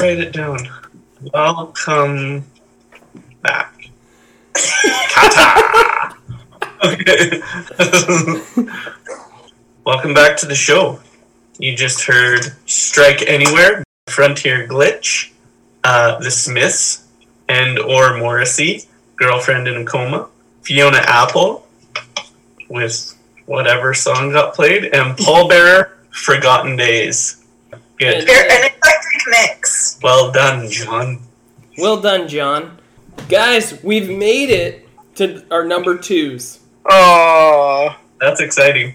write it down. Welcome back. Okay. Welcome back to the show. You just heard "Strike Anywhere," "Frontier Glitch," uh, "The Smiths," and or Morrissey, "Girlfriend in a Coma," Fiona Apple with whatever song got played, and Paul Bearer, "Forgotten Days." Good. You're an eclectic mix. Well done, John. Well done, John. Guys, we've made it to our number twos. Oh, That's exciting.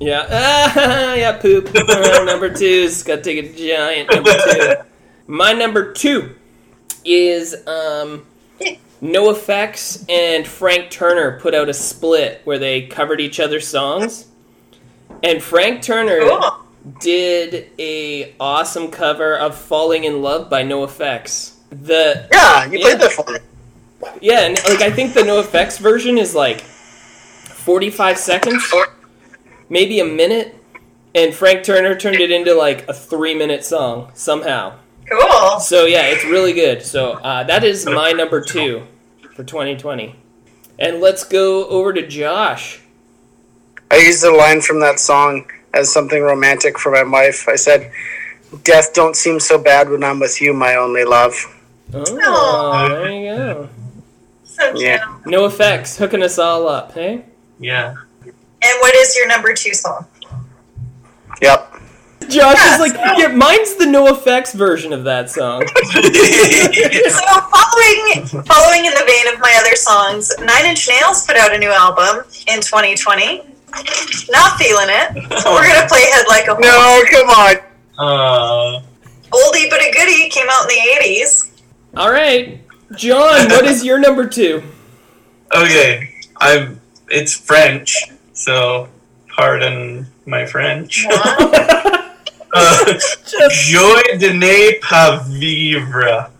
Yeah, ah, yeah, poop. Number two's got to take a giant number two. My number two is um, No Effects and Frank Turner put out a split where they covered each other's songs, and Frank Turner Cool. Did a awesome cover of "Falling in Love" by No Effects. The yeah, you Yeah. played that for me. yeah, and like I think the No Effects version is like forty-five seconds, maybe a minute, and Frank Turner turned it into like a three-minute song somehow. Cool. So yeah, it's really good. So uh, that is my number two for 2020. And let's go over to Josh. I used a line from that song as something romantic for my wife. I said, "Death don't seem so bad when I'm with you, my only love." Oh, Aw. there you go. So cute. Yeah. No effects, hooking us all up, hey? Yeah. And what is your number two song? Yep. Josh is like, yeah, mine's the no effects version of that song. So following following in the vein of my other songs, Nine Inch Nails put out a new album in 2020. Not feeling it. We're gonna play Head Like a Horse. No, come on. Uh, Oldie but a goodie came out in the 80s. All right, John, what is your number two? okay. I'm. It's French, so pardon my French. uh, Just Joy de ne pas vivre.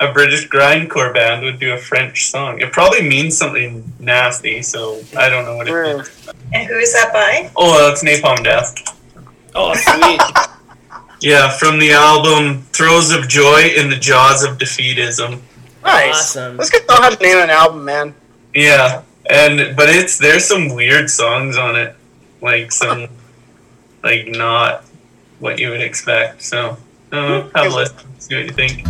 A British grindcore band would do a French song. It probably means something nasty, so I don't know what it means. And who is that by? Oh, that's Napalm Death. oh sweet. Yeah, from the album Throes of Joy in the Jaws of Defeatism. Nice. Awesome. Let's get know how to name an album, man. Yeah, and but it's there's some weird songs on it, like some like not what you would expect. So uh, have a listen, see what you think.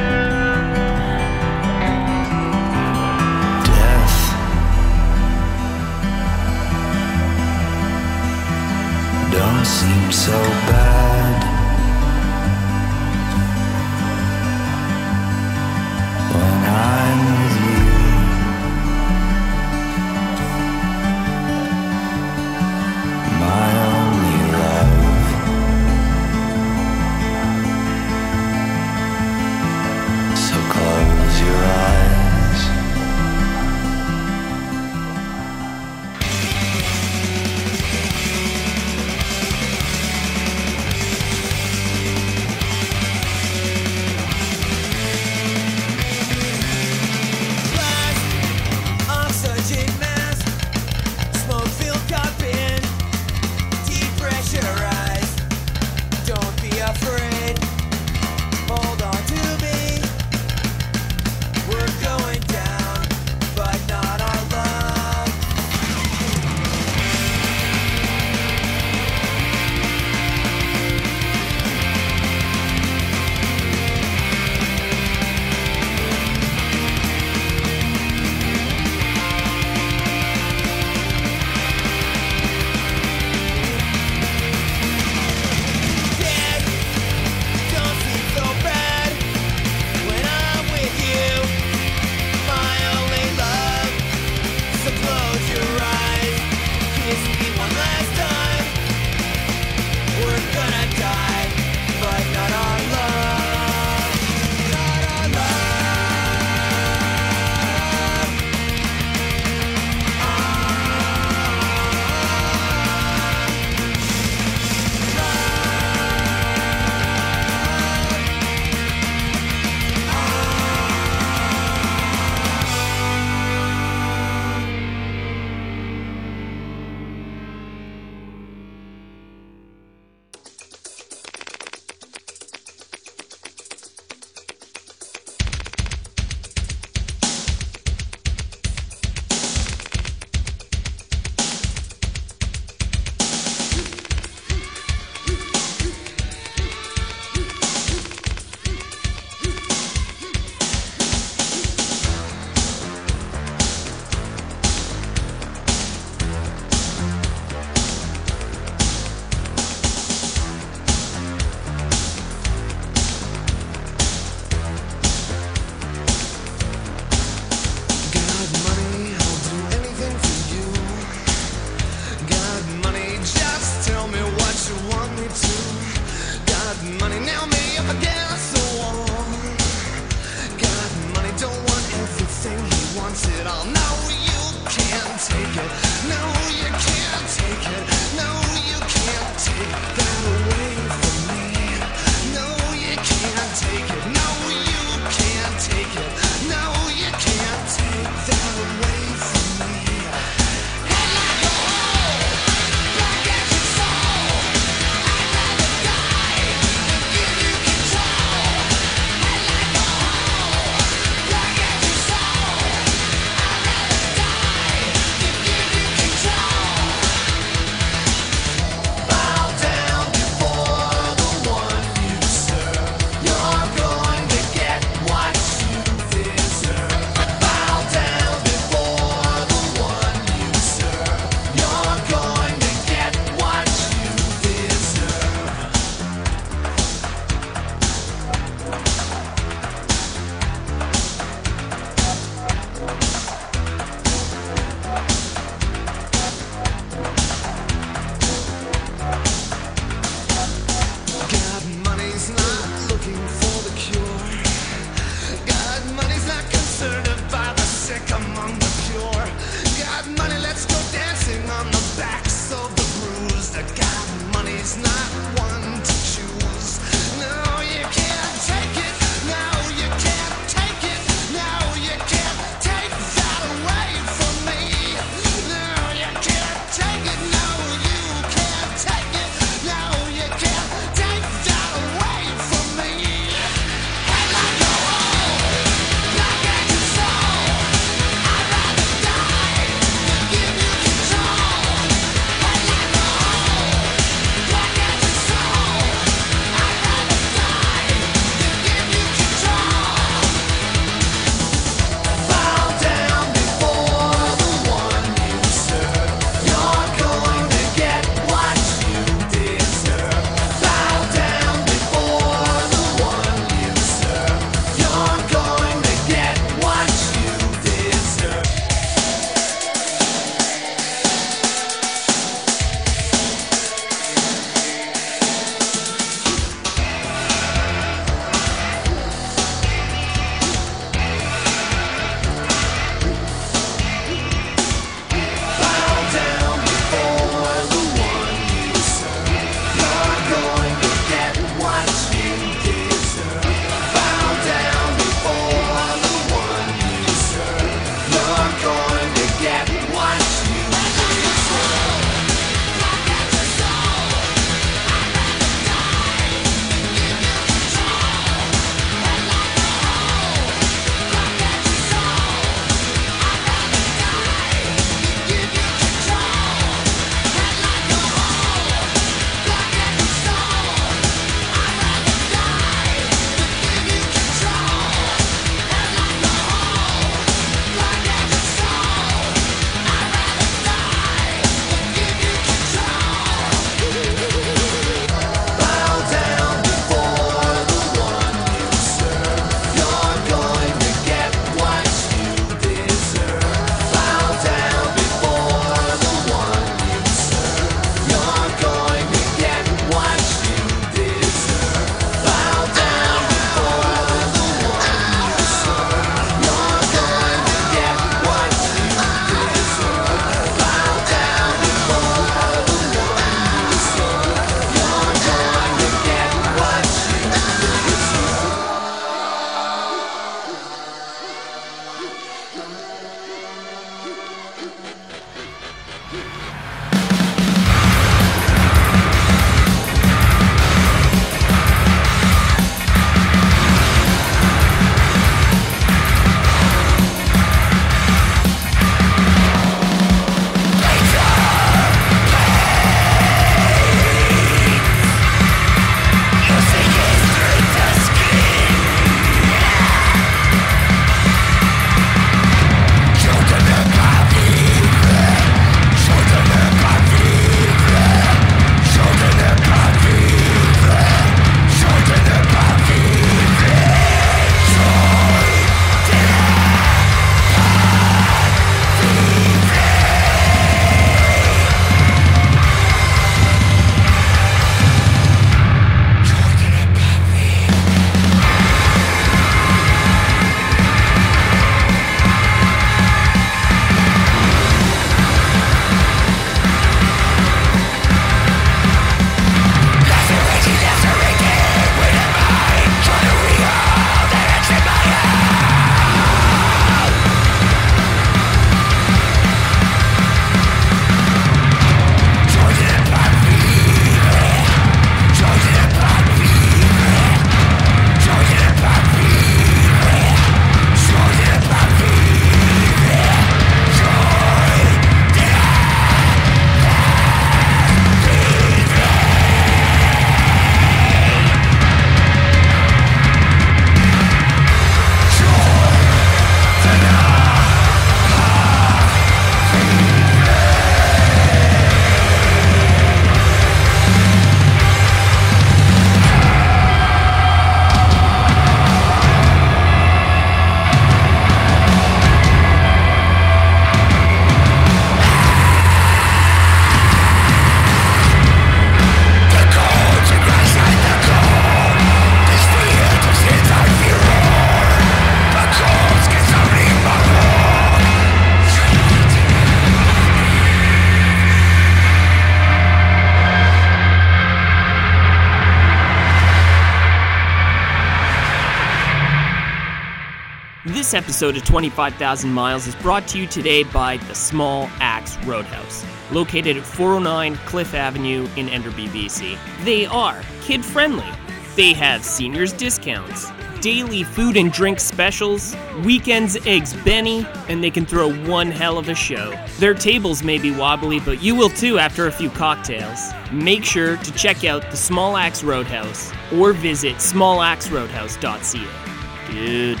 This episode of 25,000 Miles is brought to you today by the Small Axe Roadhouse, located at 409 Cliff Avenue in Enderby, BC. They are kid friendly. They have seniors discounts, daily food and drink specials, weekends eggs Benny, and they can throw one hell of a show. Their tables may be wobbly, but you will too after a few cocktails. Make sure to check out the Small Axe Roadhouse or visit smallaxeroadhouse.ca. Dude,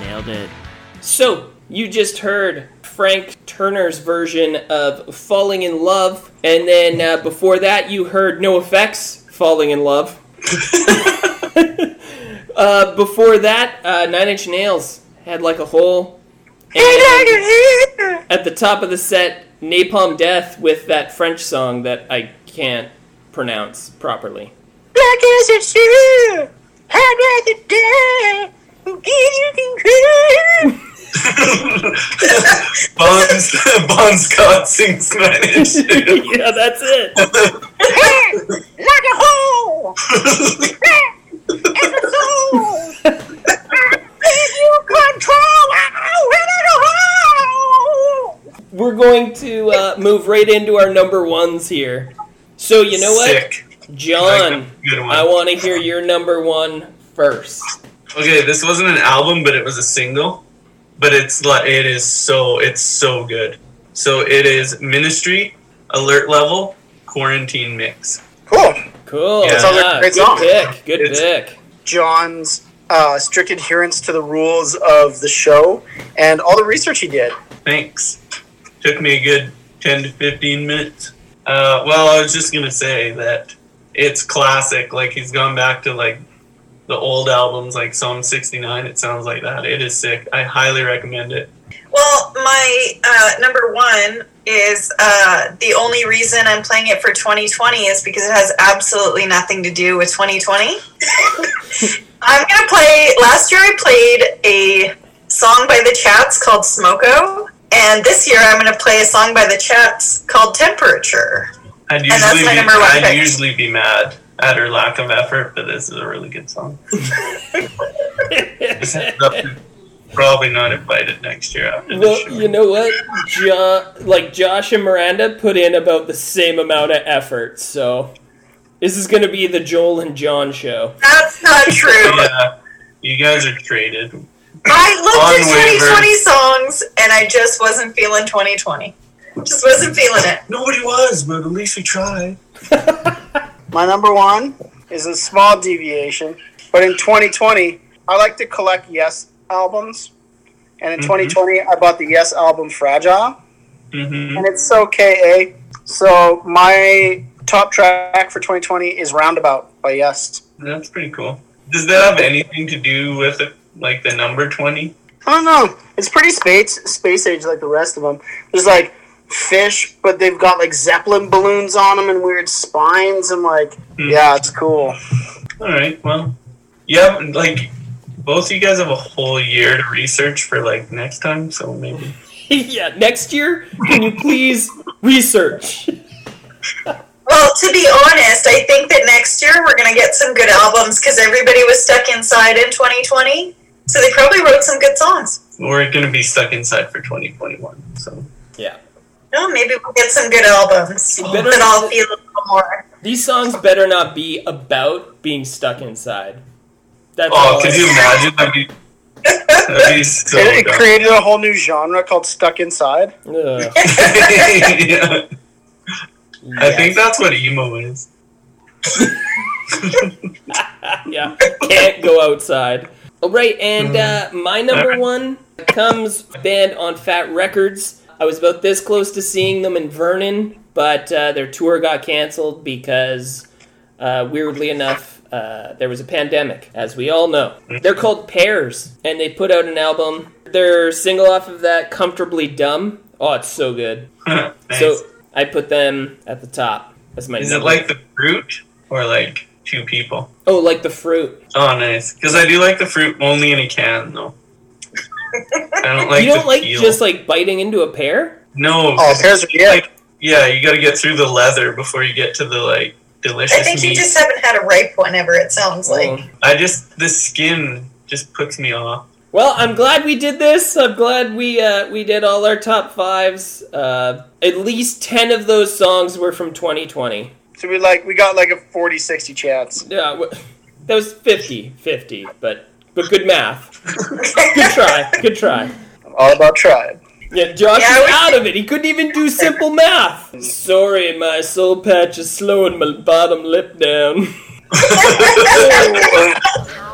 nailed it. So, you just heard Frank Turner's version of Falling in Love, and then uh, before that, you heard No Effects Falling in Love. uh, before that, uh, Nine Inch Nails had like a hole. And at the top of the set, Napalm Death with that French song that I can't pronounce properly. Black as a shoe, I'd rather die. You can cry. Bon, bon Scott sings Nine Inch Nails. yeah, that's it. Like a hole in the soul. If you control, I We're going to uh, move right into our number ones here. So, you know what? Sick. John, Good one. I want to hear your number one first. Okay, this wasn't an album, but it was a single. But it's like it is so it's so good. So it is Ministry, Alert Level, Quarantine Mix. Cool. Cool. Yeah. Sounds like a great good song. pick. Good It's- pick. John's uh, strict adherence to the rules of the show and all the research he did. Thanks. Took me a good ten to fifteen minutes. Uh, well, I was just gonna say that it's classic. Like he's gone back to like the old albums, like Psalm sixty nine. It sounds like that. It is sick. I highly recommend it. Well, my uh, number one is uh, the only reason I'm playing it for 2020 is because it has absolutely nothing to do with 2020. I'm going to play, last year I played a song by the Chats called Smoko, and this year I'm going to play a song by the Chats called Temperature. I'd that's my be, number one I'd pick. usually be mad at her lack of effort, but this is a really good song. Just heads up, Probably not invited next year after Well, show. you know what? Jo- like Josh and Miranda put in about the same amount of effort, so this is going to be the Joel and John show. That's not true. yeah, you guys are traded. I looked at 2020 songs and I just wasn't feeling 2020. Just wasn't feeling it. Nobody was, but at least we tried. My number one is a small deviation, but in 2020, I like to collect Yes albums. And in Mhm. 2020, I bought the Yes album Fragile, hmm and it's so KA. So my top track for 2020 is Roundabout by Yes. That's pretty cool. Does that have anything to do with it, like the number twenty? I don't know. It's pretty space space age like the rest of them. There's like fish, but they've got like zeppelin balloons on them and weird spines and like Hmm. yeah, it's cool. All right, well, yeah, like both of you guys have a whole year to research for like next time, so maybe. yeah, next year, can you please research? Well, to be honest, I think that next year we're going to get some good albums because everybody was stuck inside in 2020. So they probably wrote some good songs. We're gonna be stuck inside for 2021, so Yeah. No, maybe we'll get some good albums Better- that I'll feel a little more. These songs better not be about being stuck inside. That's oh, all could I- you imagine? That'd be, that'd be so. it, it dumb. created a whole new genre called Stuck Inside. Ugh, yeah. I think that's what emo is. yeah, can't go outside. All right, and uh, my number one comes band on Fat Records. I was about this close to seeing them in Vernon, but uh, their tour got canceled because, uh, weirdly enough, uh, there was a pandemic, as we all know. They're called Pairs, and they put out an album. Their single off of that, "Comfortably Dumb." Oh, it's so good. nice. So I put them at the top. That's my. is it like the fruit or like two people? Oh, like the fruit. Oh, nice. Because I do like the fruit only in a can, though. I don't like. You don't like just like biting into a pear? No. Oh, pears are yeah. Like, yeah, you got to get through the leather before you get to the like delicious. I think meat. you just haven't had a ripe one ever. It sounds like. I just the skin just puts me off. Well, I'm glad we did this. I'm glad we uh, we did all our top fives. Uh, at least ten of those songs were from 2020. So we like we got like a 40-60 chance. Yeah, that was 50-50, but but good math. good try. Good try. I'm all about trying. Yeah, Josh yeah, is out of it. He couldn't even do simple math. Sorry, my soul patch is slowing my bottom lip down. Oh,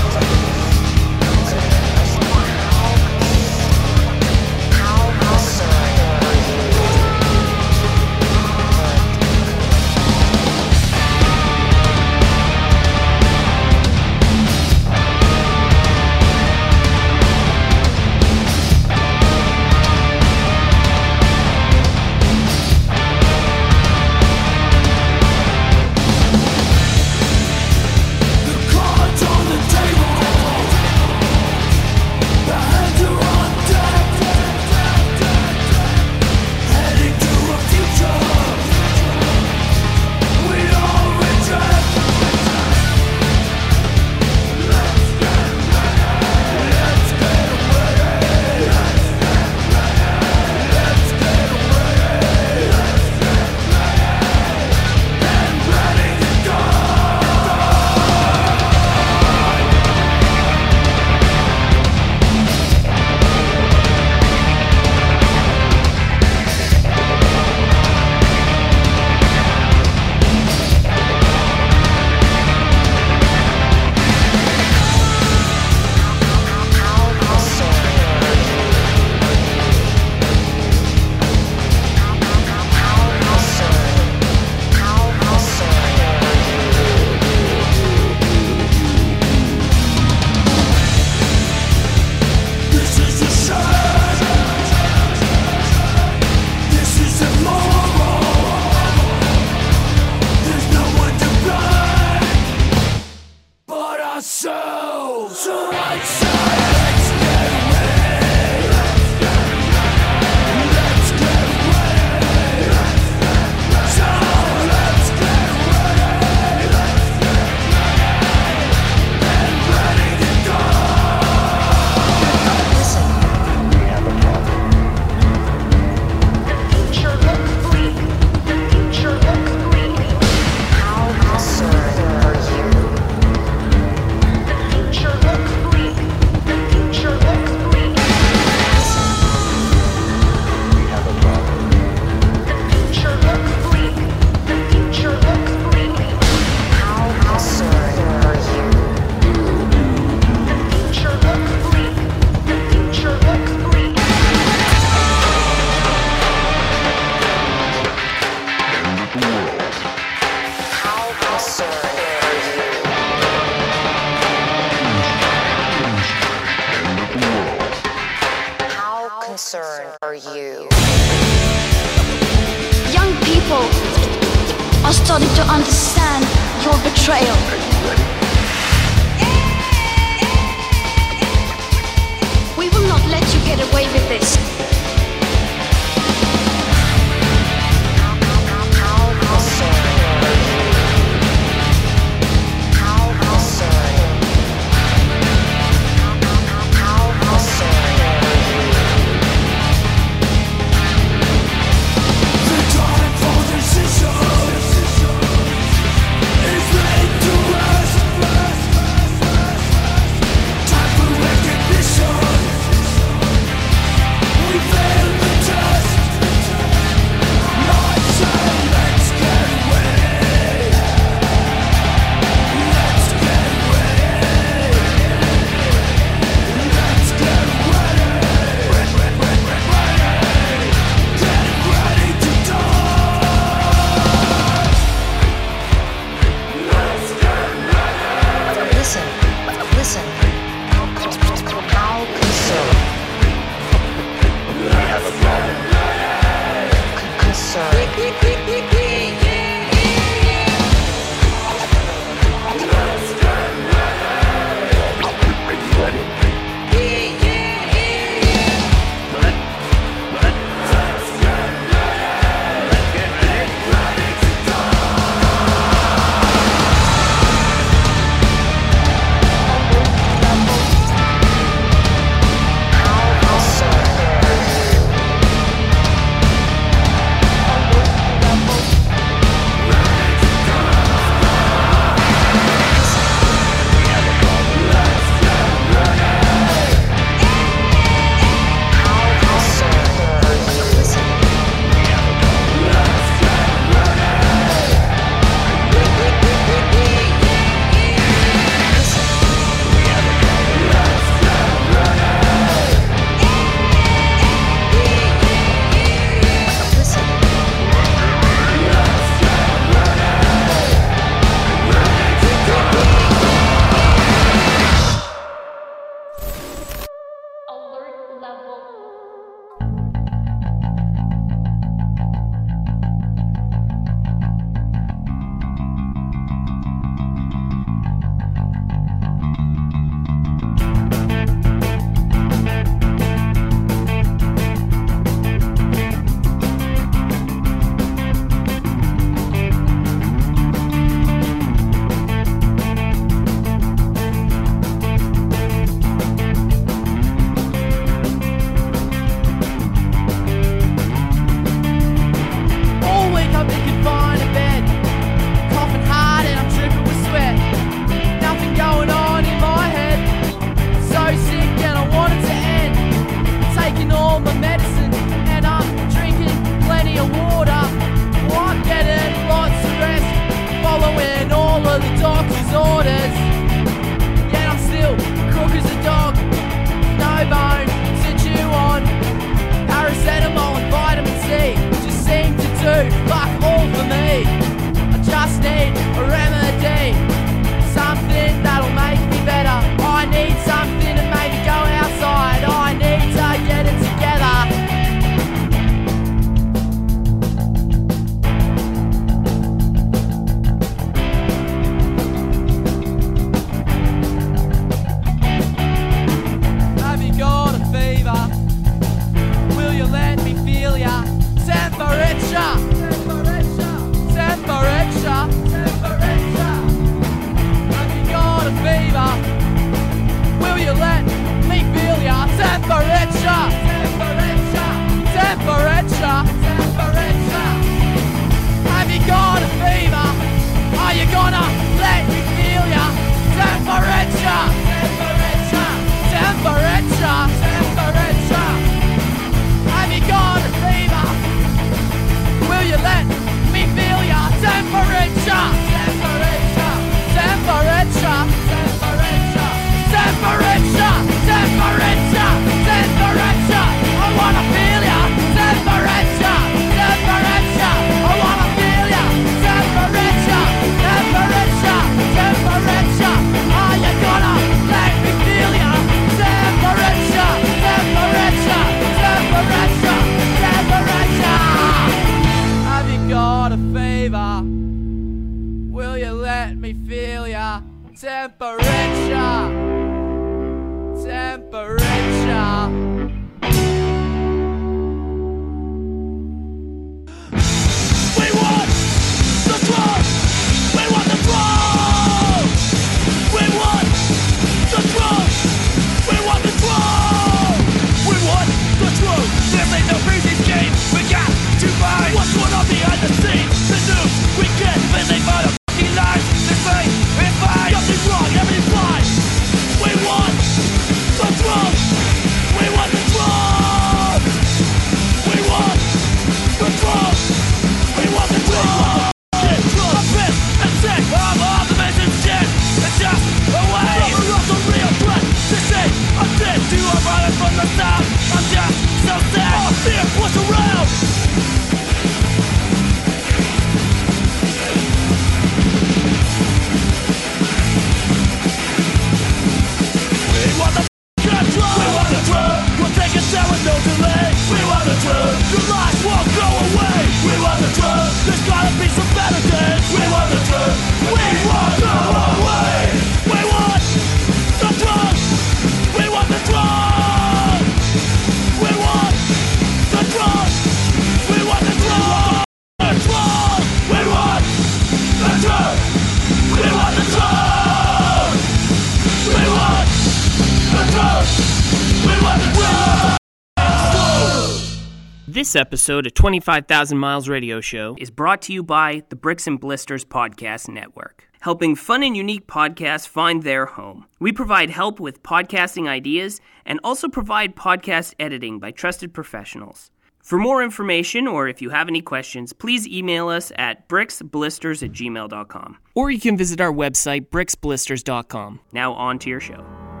This episode of 25,000 Miles Radio Show is brought to you by the Bricks and Blisters Podcast Network, helping fun and unique podcasts find their home. We provide help with podcasting ideas and also provide podcast editing by trusted professionals. For more information or if you have any questions, please email us at bricksblisters at gmail.com. Or you can visit our website, bricksblisters.com. Now on to your show.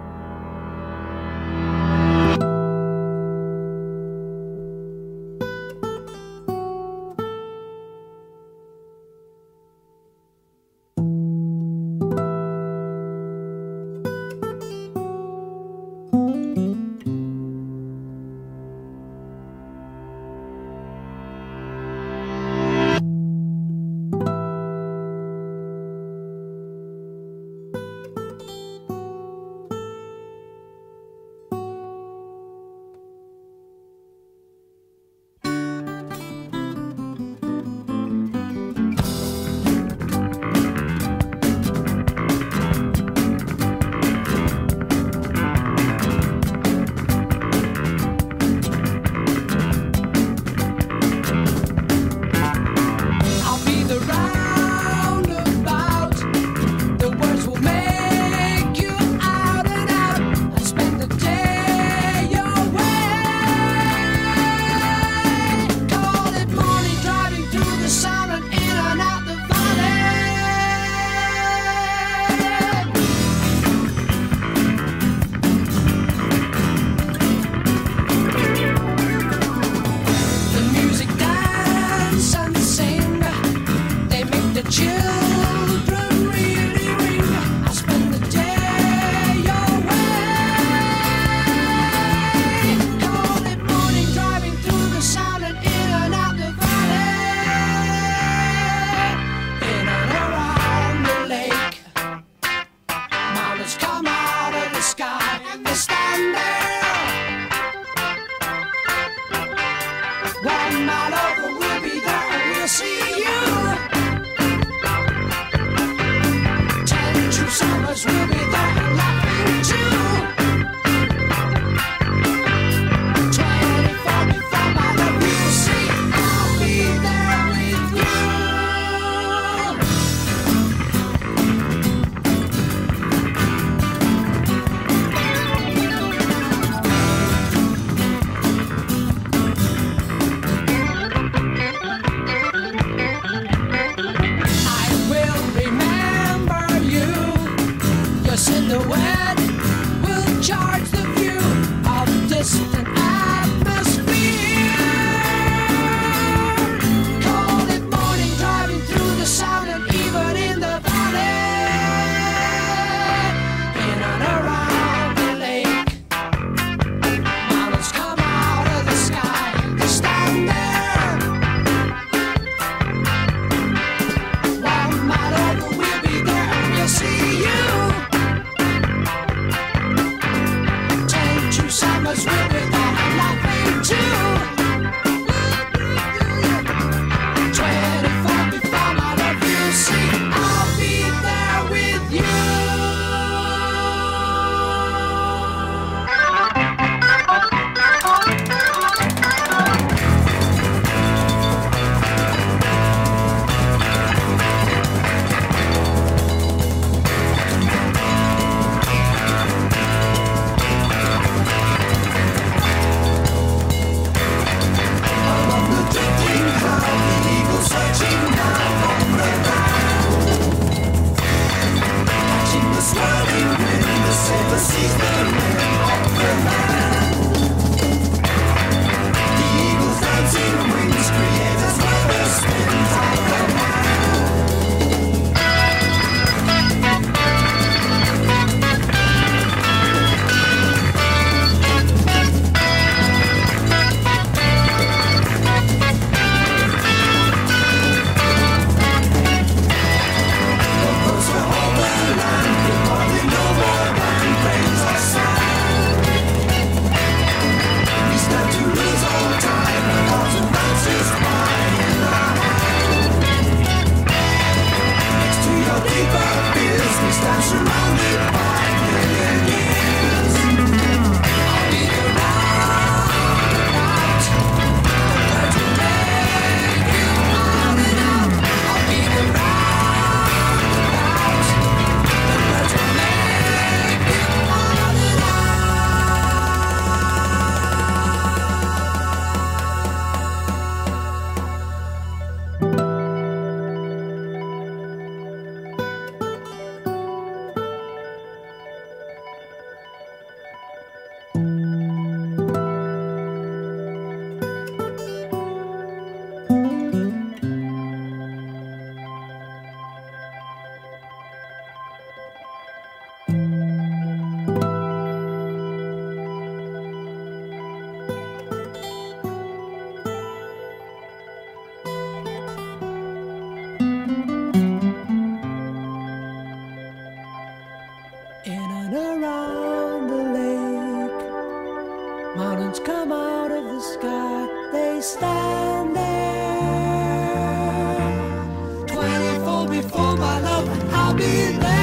Mountains come out of the sky, they stand there. 24 before my love, I'll be there.